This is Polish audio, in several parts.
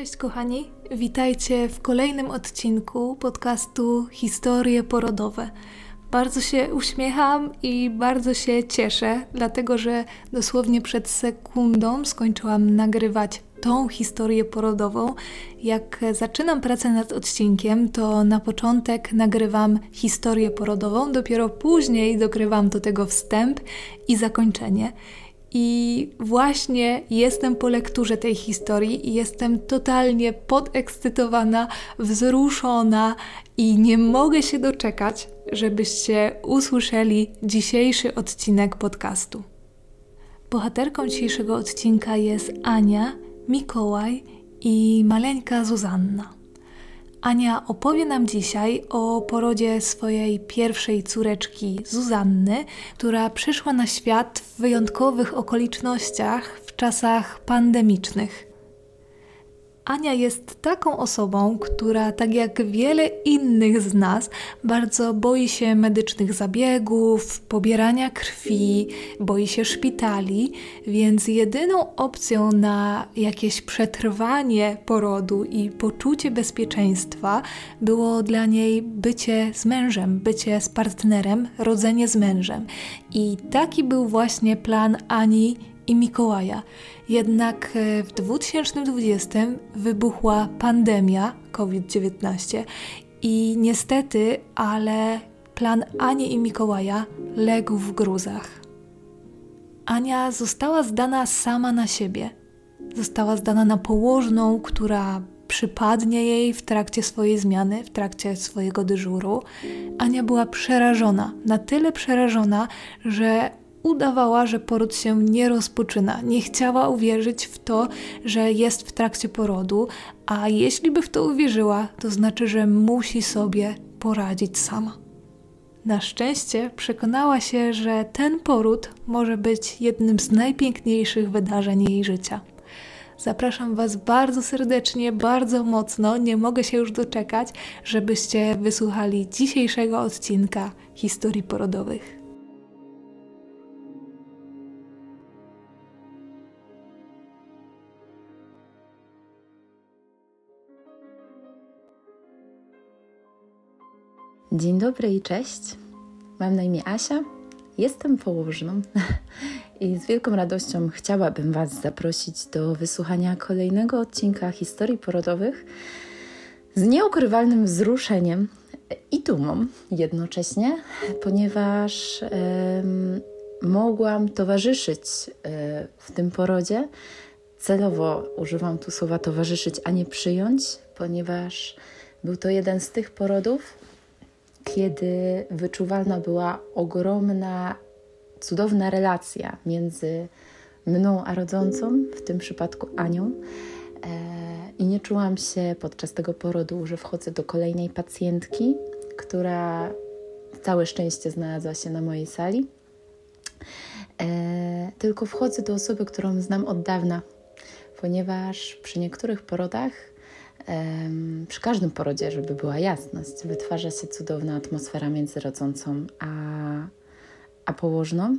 Cześć kochani, witajcie w kolejnym odcinku podcastu Historie porodowe. Bardzo się uśmiecham i bardzo się cieszę, dlatego że dosłownie przed sekundą skończyłam nagrywać tą historię porodową. Jak zaczynam pracę nad odcinkiem, to na początek nagrywam historię porodową, dopiero później dokrywam do tego wstęp i zakończenie. I właśnie jestem po lekturze tej historii i jestem totalnie podekscytowana, wzruszona i nie mogę się doczekać, żebyście usłyszeli dzisiejszy odcinek podcastu. Bohaterką dzisiejszego odcinka jest Ania, Mikołaj i maleńka Zuzanna. Ania opowie nam dzisiaj o porodzie swojej pierwszej córeczki Zuzanny, która przyszła na świat w wyjątkowych okolicznościach w czasach pandemicznych. Ania jest taką osobą, która, tak jak wiele innych z nas, bardzo boi się medycznych zabiegów, pobierania krwi, boi się szpitali, więc jedyną opcją na jakieś przetrwanie porodu i poczucie bezpieczeństwa było dla niej bycie z mężem, bycie z partnerem, rodzenie z mężem. I taki był właśnie plan Ani i Mikołaja. Jednak e, w 2020 wybuchła pandemia COVID-19 i niestety, ale plan Ani i Mikołaja legł w gruzach. Ania została zdana sama na siebie. Została zdana na położną, która przypadnie jej w trakcie swojej zmiany, w trakcie swojego dyżuru. Ania była przerażona, na tyle przerażona, że udawała, że poród się nie rozpoczyna. Nie chciała uwierzyć w to, że jest w trakcie porodu, a jeśli by w to uwierzyła, to znaczy, że musi sobie poradzić sama. Na szczęście przekonała się, że ten poród może być jednym z najpiękniejszych wydarzeń jej życia. Zapraszam Was bardzo serdecznie, bardzo mocno. Nie mogę się już doczekać, żebyście wysłuchali dzisiejszego odcinka historii porodowych. Dzień dobry i cześć. Mam na imię Asia, jestem położną i z wielką radością chciałabym Was zaprosić do wysłuchania kolejnego odcinka historii porodowych z nieukrywalnym wzruszeniem i dumą jednocześnie, ponieważ mogłam towarzyszyć e, w tym porodzie. Celowo używam tu słowa towarzyszyć, a nie przyjąć, ponieważ był to jeden z tych porodów, kiedy wyczuwalna była ogromna, cudowna relacja między mną a rodzącą, w tym przypadku Anią. E, I nie czułam się podczas tego porodu, że wchodzę do kolejnej pacjentki, która całe szczęście znalazła się na mojej sali. E, tylko wchodzę do osoby, którą znam od dawna, ponieważ przy niektórych porodach przy każdym porodzie, żeby była jasność, wytwarza się cudowna atmosfera między rodzącą a, a położną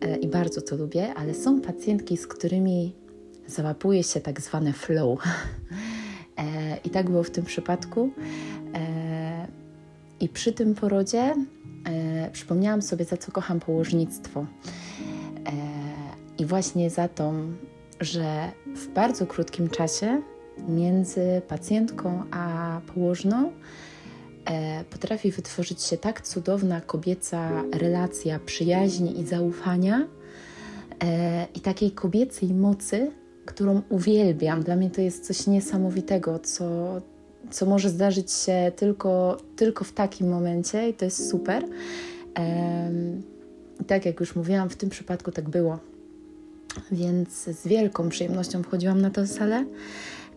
e, i bardzo to lubię, ale są pacjentki, z którymi załapuje się tak zwane flow. E, I tak było w tym przypadku. E, I przy tym porodzie przypomniałam sobie, za co kocham położnictwo. I właśnie za to, że w bardzo krótkim czasie między pacjentką a położną e, potrafi wytworzyć się tak cudowna kobieca relacja przyjaźni i zaufania e, i takiej kobiecej mocy, którą uwielbiam. Dla mnie to jest coś niesamowitego, co, co może zdarzyć się tylko, tylko w takim momencie i to jest super. I tak jak już mówiłam, w tym przypadku tak było. Więc z wielką przyjemnością wchodziłam na tę salę.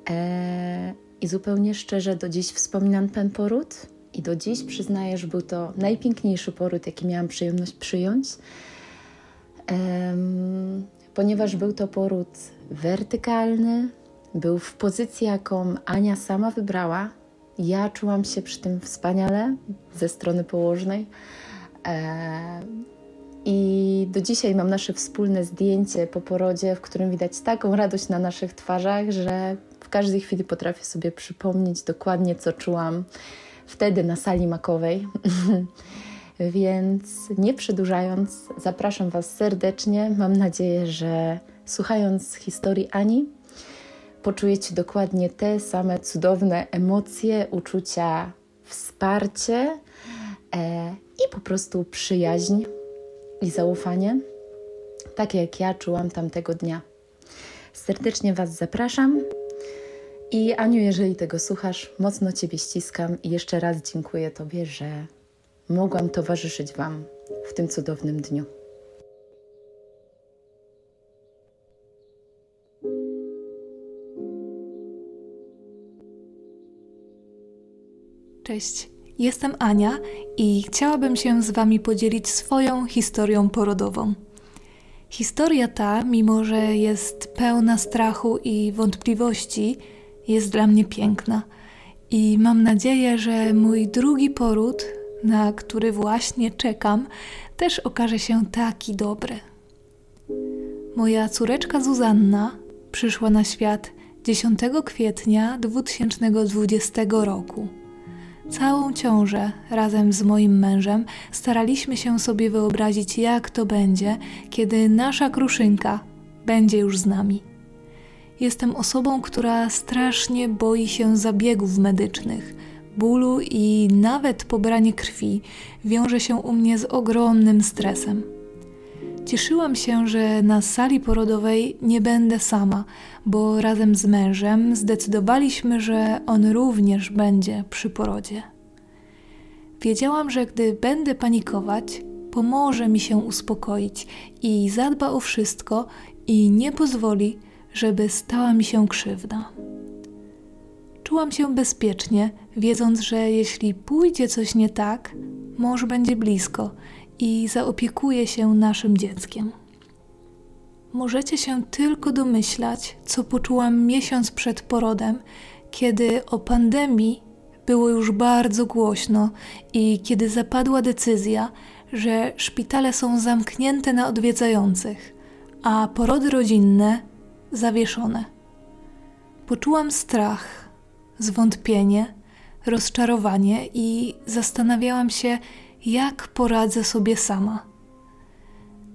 E, I zupełnie szczerze do dziś wspominam ten poród i do dziś przyznaję, że był to najpiękniejszy poród, jaki miałam przyjemność przyjąć, ponieważ był to poród wertykalny, był w pozycji, jaką Ania sama wybrała. Ja czułam się przy tym wspaniale ze strony położnej. E, I do dzisiaj mam nasze wspólne zdjęcie po porodzie, w którym widać taką radość na naszych twarzach, że W każdej chwili potrafię sobie przypomnieć dokładnie, co czułam wtedy na sali makowej. Więc nie przedłużając, zapraszam Was serdecznie. Mam nadzieję, że słuchając historii Ani, poczujecie dokładnie te same cudowne emocje, uczucia, wsparcie e, i po prostu przyjaźń i zaufanie, takie jak ja czułam tamtego dnia. Serdecznie Was zapraszam. I Aniu, jeżeli tego słuchasz, mocno Ciebie ściskam i jeszcze raz dziękuję Tobie, że mogłam towarzyszyć Wam w tym cudownym dniu. Cześć, jestem Ania i chciałabym się z Wami podzielić swoją historią porodową. Historia ta, mimo że jest pełna strachu i wątpliwości, jest dla mnie piękna. I mam nadzieję, że mój drugi poród, na który właśnie czekam, też okaże się taki dobry. Moja córeczka Zuzanna przyszła na świat 10 kwietnia 2020 roku. Całą ciążę razem z moim mężem staraliśmy się sobie wyobrazić, jak to będzie, kiedy nasza kruszynka będzie już z nami. Jestem osobą, która strasznie boi się zabiegów medycznych. Bólu i nawet pobranie krwi wiąże się u mnie z ogromnym stresem. Cieszyłam się, że na sali porodowej nie będę sama, bo razem z mężem zdecydowaliśmy, że on również będzie przy porodzie. Wiedziałam, że gdy będę panikować, pomoże mi się uspokoić i zadba o wszystko i nie pozwoli, żeby stała mi się krzywda. Czułam się bezpiecznie, wiedząc, że jeśli pójdzie coś nie tak, mąż będzie blisko i zaopiekuje się naszym dzieckiem. Możecie się tylko domyślać, co poczułam miesiąc przed porodem, kiedy o pandemii było już bardzo głośno i kiedy zapadła decyzja, że szpitale są zamknięte na odwiedzających, a porody rodzinne zawieszone. Poczułam strach, zwątpienie, rozczarowanie i zastanawiałam się, jak poradzę sobie sama.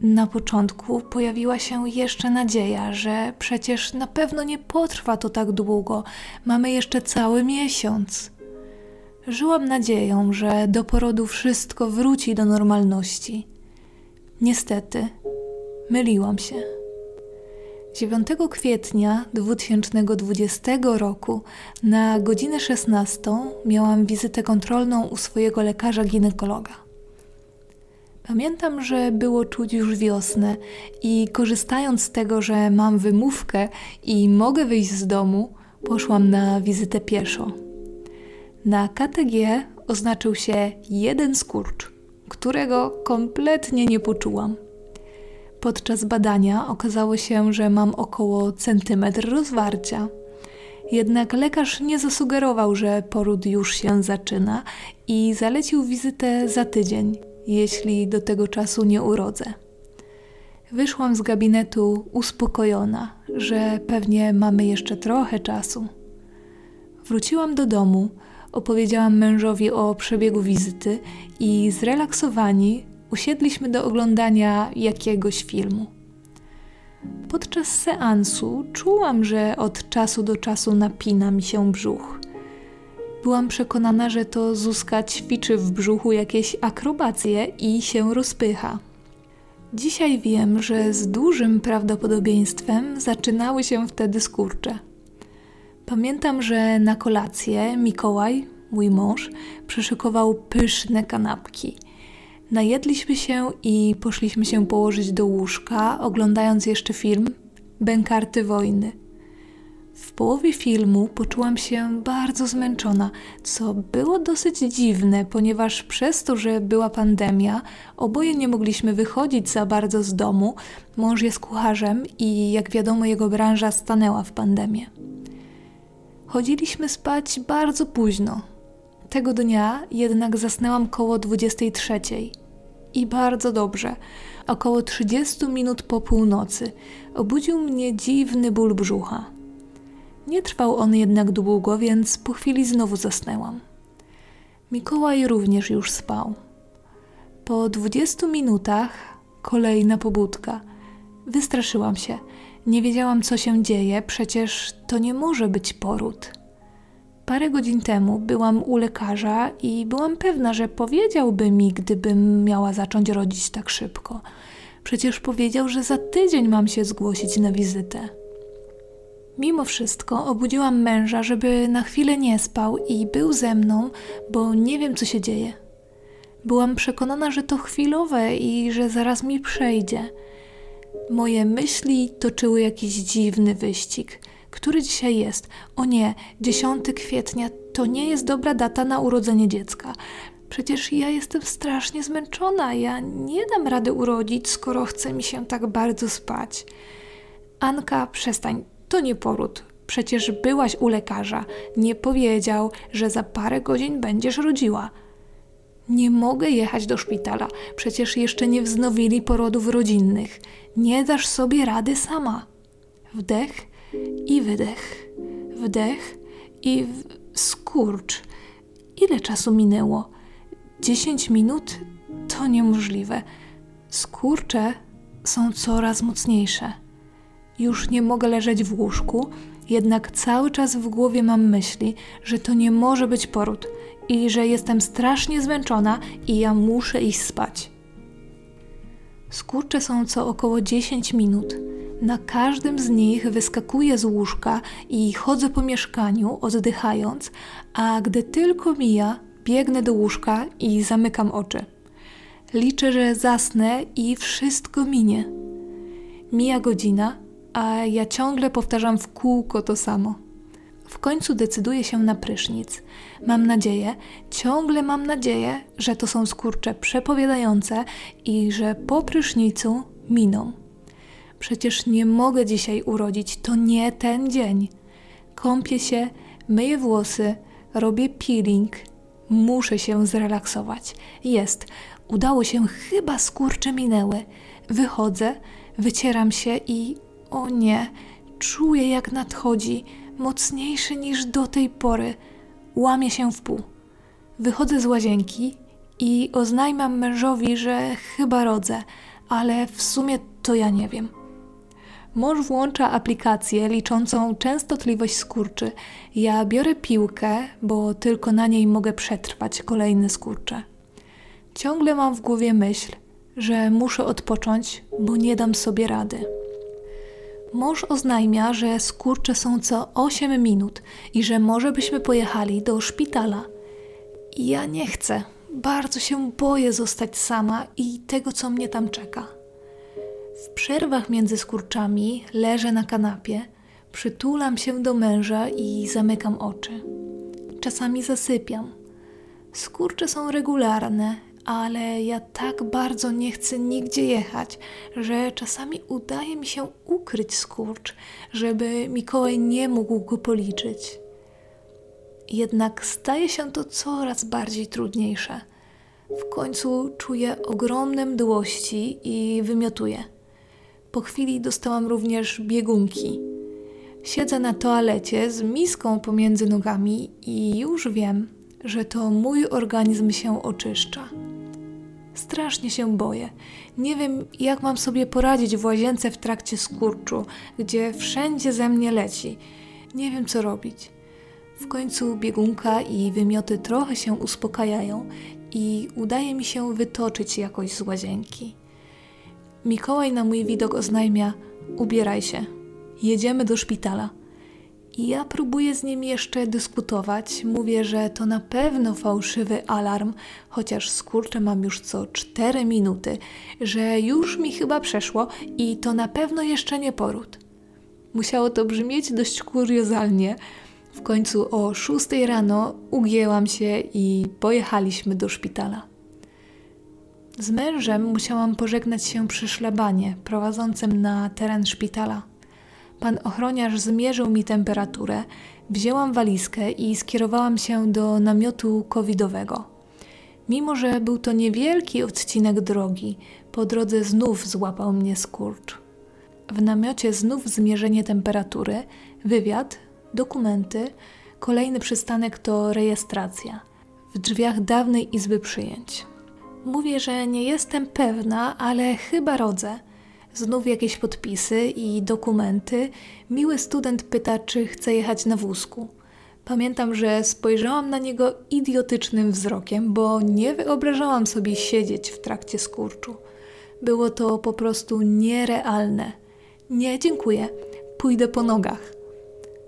Na początku pojawiła się jeszcze nadzieja, że przecież na pewno nie potrwa to tak długo, mamy jeszcze cały miesiąc. Żyłam nadzieją, że do porodu wszystko wróci do normalności. Niestety, myliłam się. 9 kwietnia 2020 roku na godzinę 16 miałam wizytę kontrolną u swojego lekarza ginekologa. Pamiętam, że było czuć już wiosnę i korzystając z tego, że mam wymówkę i mogę wyjść z domu, poszłam na wizytę pieszo. Na KTG oznaczył się jeden skurcz, którego kompletnie nie poczułam. Podczas badania okazało się, że mam około centymetr rozwarcia. Jednak lekarz nie zasugerował, że poród już się zaczyna i zalecił wizytę za tydzień, jeśli do tego czasu nie urodzę. Wyszłam z gabinetu uspokojona, że pewnie mamy jeszcze trochę czasu. Wróciłam do domu, opowiedziałam mężowi o przebiegu wizyty i zrelaksowani usiedliśmy do oglądania jakiegoś filmu. Podczas seansu czułam, że od czasu do czasu napina mi się brzuch. Byłam przekonana, że to Zuzka ćwiczy w brzuchu jakieś akrobacje i się rozpycha. Dzisiaj wiem, że z dużym prawdopodobieństwem zaczynały się wtedy skurcze. Pamiętam, że na kolację Mikołaj, mój mąż, przyszykował pyszne kanapki – Najedliśmy się i poszliśmy się położyć do łóżka, oglądając jeszcze film Bękarty wojny. W połowie filmu poczułam się bardzo zmęczona, co było dosyć dziwne, ponieważ przez to, że była pandemia, oboje nie mogliśmy wychodzić za bardzo z domu. Mąż jest kucharzem i jak wiadomo, jego branża stanęła w pandemię. Chodziliśmy spać bardzo późno. Tego dnia jednak zasnęłam koło 23 i bardzo dobrze. Około 30 minut po północy obudził mnie dziwny ból brzucha. Nie trwał on jednak długo, więc po chwili znowu zasnęłam. Mikołaj również już spał. Po dwudziestu minutach kolejna pobudka. Wystraszyłam się. Nie wiedziałam, co się dzieje, przecież to nie może być poród. Parę godzin temu byłam u lekarza i byłam pewna, że powiedziałby mi, gdybym miała zacząć rodzić tak szybko. Przecież powiedział, że za tydzień mam się zgłosić na wizytę. Mimo wszystko obudziłam męża, żeby na chwilę nie spał i był ze mną, bo nie wiem, co się dzieje. Byłam przekonana, że to chwilowe i że zaraz mi przejdzie. Moje myśli toczyły jakiś dziwny wyścig. Który dzisiaj jest? O nie, 10 kwietnia to nie jest dobra data na urodzenie dziecka. Przecież ja jestem strasznie zmęczona. Ja nie dam rady urodzić, skoro chce mi się tak bardzo spać. Anka, przestań, to nie poród. Przecież byłaś u lekarza. Nie powiedział, że za parę godzin będziesz rodziła. Nie mogę jechać do szpitala, przecież jeszcze nie wznowili porodów rodzinnych. Nie dasz sobie rady sama. Wdech i wydech, wdech i skurcz. Ile czasu minęło? Dziesięć minut? To niemożliwe. Skurcze są coraz mocniejsze. Już nie mogę leżeć w łóżku, jednak cały czas w głowie mam myśli, że to nie może być poród i że jestem strasznie zmęczona i ja muszę iść spać. Skurcze są co około 10 minut. Na każdym z nich wyskakuję z łóżka i chodzę po mieszkaniu, oddychając, a gdy tylko mija, biegnę do łóżka i zamykam oczy. Liczę, że zasnę i wszystko minie. Mija godzina, a ja ciągle powtarzam w kółko to samo. W końcu decyduję się na prysznic. Mam nadzieję, ciągle mam nadzieję, że to są skurcze przepowiadające i że po prysznicu miną. Przecież nie mogę dzisiaj urodzić, to nie ten dzień. Kąpię się, myję włosy, robię peeling. Muszę się zrelaksować. Jest, udało się, chyba skurcze minęły. Wychodzę, wycieram się i o nie, czuję jak nadchodzi mocniejszy niż do tej pory. Łamie się w pół. Wychodzę z łazienki i oznajmiam mężowi, że chyba rodzę, ale w sumie to ja nie wiem. Mąż włącza aplikację liczącą częstotliwość skurczy. Ja biorę piłkę, bo tylko na niej mogę przetrwać kolejne skurcze. Ciągle mam w głowie myśl, że muszę odpocząć, bo nie dam sobie rady. Mąż oznajmia, że skurcze są co 8 minut i że może byśmy pojechali do szpitala. Ja nie chcę. Bardzo się boję zostać sama i tego, co mnie tam czeka. W przerwach między skurczami leżę na kanapie, przytulam się do męża i zamykam oczy. Czasami zasypiam. Skurcze są regularne ale ja tak bardzo nie chcę nigdzie jechać, że czasami udaje mi się ukryć skurcz, żeby Mikołaj nie mógł go policzyć. Jednak staje się to coraz bardziej trudniejsze. W końcu czuję ogromne mdłości i wymiotuję. Po chwili dostałam również biegunki. Siedzę na toalecie z miską pomiędzy nogami i już wiem, że to mój organizm się oczyszcza. Strasznie się boję. Nie wiem, jak mam sobie poradzić w łazience w trakcie skurczu, gdzie wszędzie ze mnie leci. Nie wiem, co robić. W końcu biegunka i wymioty trochę się uspokajają i udaje mi się wytoczyć jakoś z łazienki. Mikołaj na mój widok oznajmia: Ubieraj się, jedziemy do szpitala. I ja próbuję z nim jeszcze dyskutować. Mówię, że to na pewno fałszywy alarm, chociaż skurczę mam już co 4 minuty, że już mi chyba przeszło i to na pewno jeszcze nie poród. Musiało to brzmieć dość kuriozalnie. W końcu o 6 rano ugięłam się i pojechaliśmy do szpitala. Z mężem musiałam pożegnać się przy szlabanie prowadzącym na teren szpitala. Pan ochroniarz zmierzył mi temperaturę, wzięłam walizkę i skierowałam się do namiotu covidowego. Mimo, że był to niewielki odcinek drogi, po drodze znów złapał mnie skurcz. W namiocie znów zmierzenie temperatury, wywiad, dokumenty, kolejny przystanek to rejestracja w drzwiach dawnej izby przyjęć. Mówię, że nie jestem pewna, ale chyba rodzę. Znów jakieś podpisy i dokumenty. Miły student pyta, czy chce jechać na wózku. Pamiętam, że spojrzałam na niego idiotycznym wzrokiem, bo nie wyobrażałam sobie siedzieć w trakcie skurczu. Było to po prostu nierealne. Nie, dziękuję. Pójdę po nogach.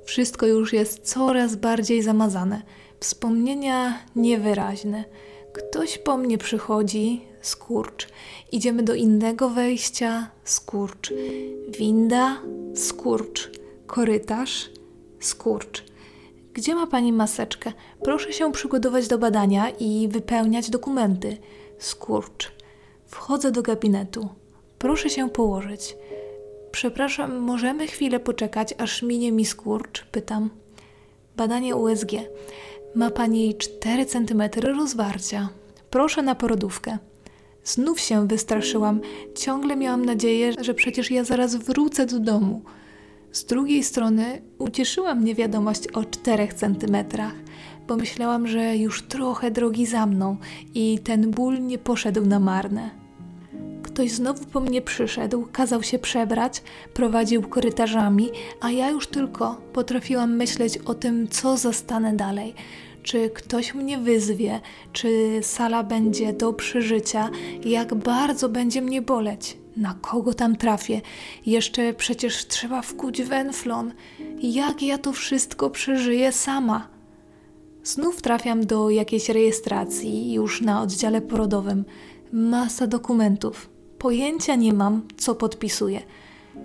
Wszystko już jest coraz bardziej zamazane. Wspomnienia niewyraźne. Ktoś po mnie przychodzi, skurcz. Idziemy do innego wejścia, skurcz. Winda, skurcz. Korytarz, skurcz. Gdzie ma pani maseczkę? Proszę się przygotować do badania i wypełniać dokumenty. Skurcz. Wchodzę do gabinetu. Proszę się położyć. Przepraszam, możemy chwilę poczekać, aż minie mi skurcz? Pytam. Badanie USG. Ma pani 4 cm rozwarcia. Proszę na porodówkę. Znów się wystraszyłam. Ciągle miałam nadzieję, że przecież ja zaraz wrócę do domu. Z drugiej strony ucieszyła mnie wiadomość o 4 centymetrach, bo myślałam, że już trochę drogi za mną i ten ból nie poszedł na marne. Ktoś znowu po mnie przyszedł, kazał się przebrać, prowadził korytarzami, a ja już tylko potrafiłam myśleć o tym, co zostanę dalej. Czy ktoś mnie wyzwie, czy sala będzie do przeżycia, jak bardzo będzie mnie boleć, na kogo tam trafię. Jeszcze przecież trzeba wkuć wenflon. Jak ja to wszystko przeżyję sama? Znów trafiam do jakiejś rejestracji, już na oddziale porodowym. Masa dokumentów. Pojęcia nie mam, co podpisuję.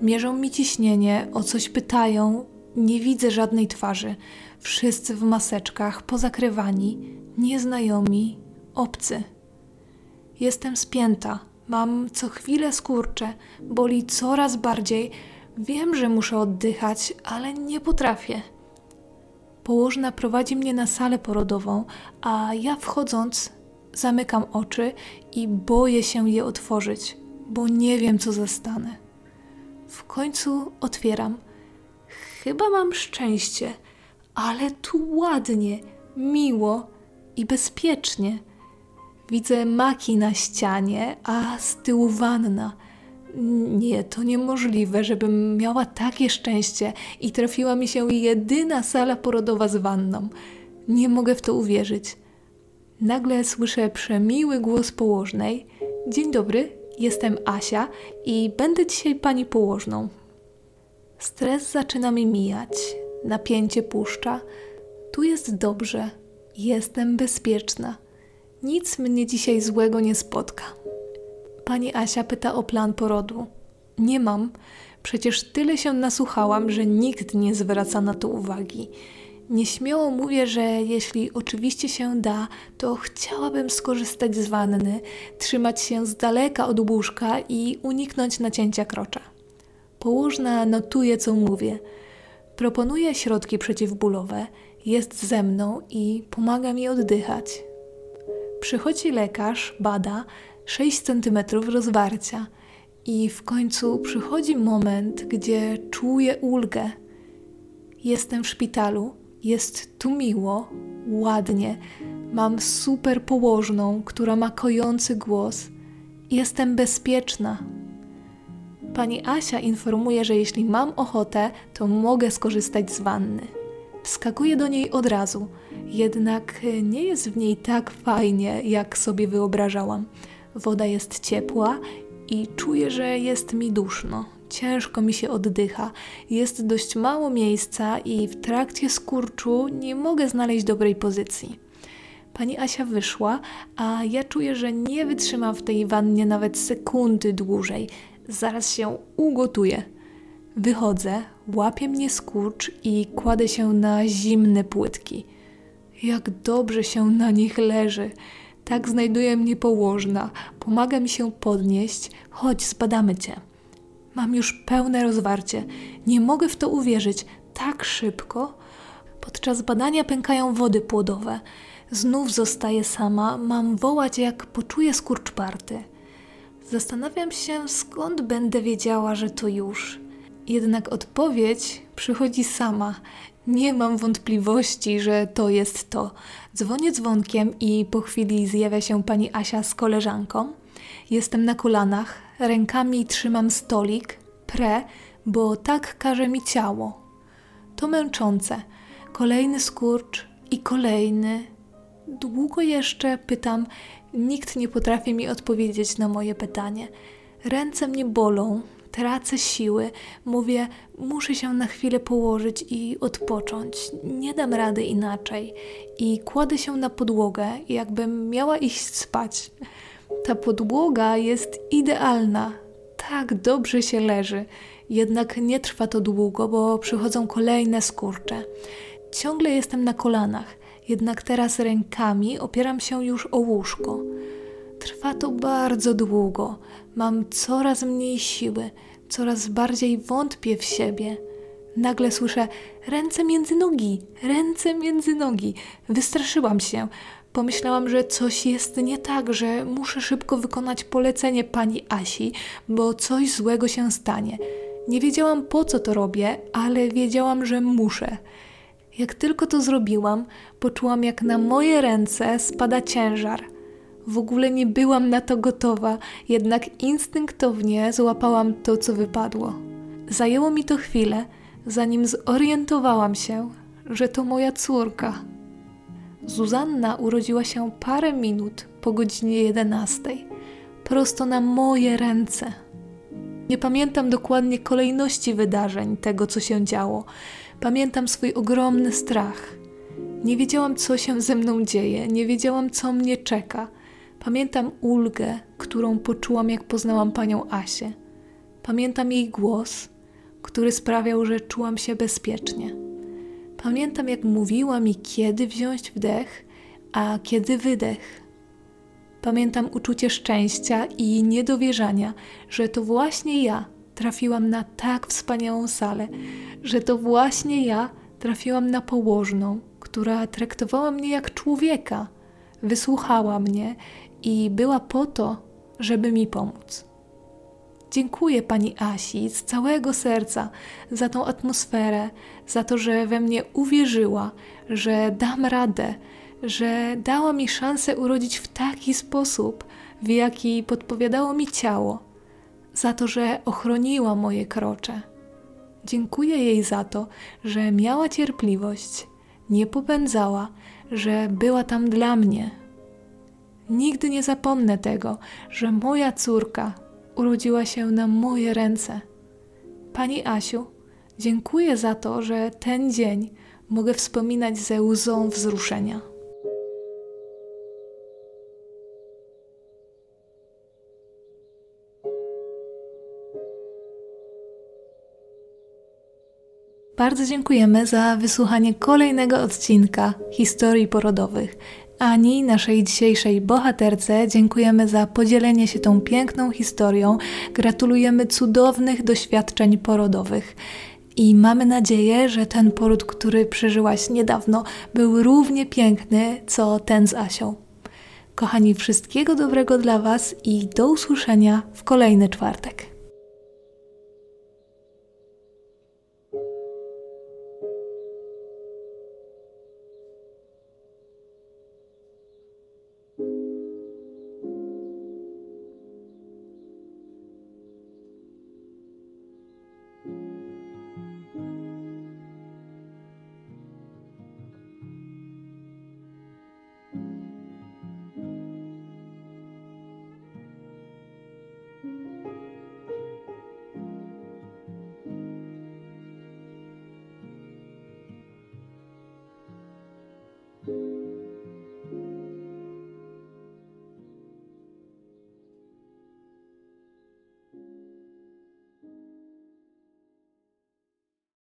Mierzą mi ciśnienie, o coś pytają, nie widzę żadnej twarzy. Wszyscy w maseczkach, pozakrywani, nieznajomi, obcy. Jestem spięta, mam co chwilę skurcze, boli coraz bardziej. Wiem, że muszę oddychać, ale nie potrafię. Położna prowadzi mnie na salę porodową, a ja wchodząc zamykam oczy i boję się je otworzyć bo nie wiem, co zastanę. W końcu otwieram. Chyba mam szczęście, ale tu ładnie, miło i bezpiecznie. Widzę maki na ścianie, a z tyłu wanna. Nie, to niemożliwe, żebym miała takie szczęście i trafiła mi się jedyna sala porodowa z wanną. Nie mogę w to uwierzyć. Nagle słyszę przemiły głos położnej. Dzień dobry, Jestem Asia i będę dzisiaj pani położną. Stres zaczyna mi mijać, napięcie puszcza. Tu jest dobrze, jestem bezpieczna. Nic mnie dzisiaj złego nie spotka. Pani Asia pyta o plan porodu. Nie mam, przecież tyle się nasłuchałam, że nikt nie zwraca na to uwagi. Nieśmiało mówię, że jeśli oczywiście się da, to chciałabym skorzystać z wanny, trzymać się z daleka od łóżka i uniknąć nacięcia krocza. Położna notuje, co mówię. Proponuje środki przeciwbólowe, jest ze mną i pomaga mi oddychać. Przychodzi lekarz, bada 6 cm rozwarcia i w końcu przychodzi moment, gdzie czuję ulgę. Jestem w szpitalu jest tu miło, ładnie. Mam super położną, która ma kojący głos. Jestem bezpieczna. Pani Asia informuje, że jeśli mam ochotę, to mogę skorzystać z wanny. Wskakuję do niej od razu, jednak nie jest w niej tak fajnie, jak sobie wyobrażałam. Woda jest ciepła i czuję, że jest mi duszno ciężko mi się oddycha, jest dość mało miejsca i w trakcie skurczu nie mogę znaleźć dobrej pozycji. Pani Asia wyszła, a ja czuję, że nie wytrzymam w tej wannie nawet sekundy dłużej. Zaraz się ugotuję. Wychodzę, łapie mnie skurcz i kładę się na zimne płytki. Jak dobrze się na nich leży. Tak znajduje mnie położna, pomaga mi się podnieść. Chodź, zbadamy cię. Mam już pełne rozwarcie. Nie mogę w to uwierzyć. Tak szybko. Podczas badania pękają wody płodowe. Znów zostaję sama. Mam wołać, jak poczuję skurcz party. Zastanawiam się, skąd będę wiedziała, że to już. Jednak odpowiedź przychodzi sama Nie mam wątpliwości, że to jest to. Dzwonię dzwonkiem i po chwili zjawia się pani Asia z koleżanką. Jestem na kolanach, rękami trzymam stolik, pre, bo tak każe mi ciało. To męczące. Kolejny skurcz i kolejny. Długo jeszcze pytam, nikt nie potrafi mi odpowiedzieć na moje pytanie. Ręce mnie bolą, tracę siły, mówię, muszę się na chwilę położyć i odpocząć. Nie dam rady inaczej. I kładę się na podłogę, jakbym miała iść spać. Ta podłoga jest idealna. Tak dobrze się leży. Jednak nie trwa to długo, bo przychodzą kolejne skurcze. Ciągle jestem na kolanach, jednak teraz rękami opieram się już o łóżko. Trwa to bardzo długo. Mam coraz mniej siły, coraz bardziej wątpię w siebie. Nagle słyszę ręce między nogi, ręce między nogi. Wystraszyłam się. Pomyślałam, że coś jest nie tak, że muszę szybko wykonać polecenie pani Asi, bo coś złego się stanie. Nie wiedziałam po co to robię, ale wiedziałam, że muszę. Jak tylko to zrobiłam, poczułam, jak na moje ręce spada ciężar. W ogóle nie byłam na to gotowa, jednak instynktownie złapałam to, co wypadło. Zajęło mi to chwilę, zanim zorientowałam się, że to moja córka. Zuzanna urodziła się parę minut po godzinie 11, prosto na moje ręce. Nie pamiętam dokładnie kolejności wydarzeń, tego co się działo. Pamiętam swój ogromny strach. Nie wiedziałam, co się ze mną dzieje, nie wiedziałam, co mnie czeka. Pamiętam ulgę, którą poczułam, jak poznałam panią Asię. Pamiętam jej głos, który sprawiał, że czułam się bezpiecznie. Pamiętam, jak mówiła mi, kiedy wziąć wdech, a kiedy wydech. Pamiętam uczucie szczęścia i niedowierzania, że to właśnie ja trafiłam na tak wspaniałą salę, że to właśnie ja trafiłam na położną, która traktowała mnie jak człowieka, wysłuchała mnie i była po to, żeby mi pomóc. Dziękuję pani Asi z całego serca za tą atmosferę, za to, że we mnie uwierzyła, że dam radę, że dała mi szansę urodzić w taki sposób, w jaki podpowiadało mi ciało, za to, że ochroniła moje krocze. Dziękuję jej za to, że miała cierpliwość, nie popędzała, że była tam dla mnie. Nigdy nie zapomnę tego, że moja córka urodziła się na moje ręce. Pani Asiu, dziękuję za to, że ten dzień mogę wspominać ze łzą wzruszenia. Bardzo dziękujemy za wysłuchanie kolejnego odcinka historii porodowych. Ani, naszej dzisiejszej bohaterce, dziękujemy za podzielenie się tą piękną historią. Gratulujemy cudownych doświadczeń porodowych. I mamy nadzieję, że ten poród, który przeżyłaś niedawno, był równie piękny, co ten z Asią. Kochani, wszystkiego dobrego dla Was i do usłyszenia w kolejny czwartek.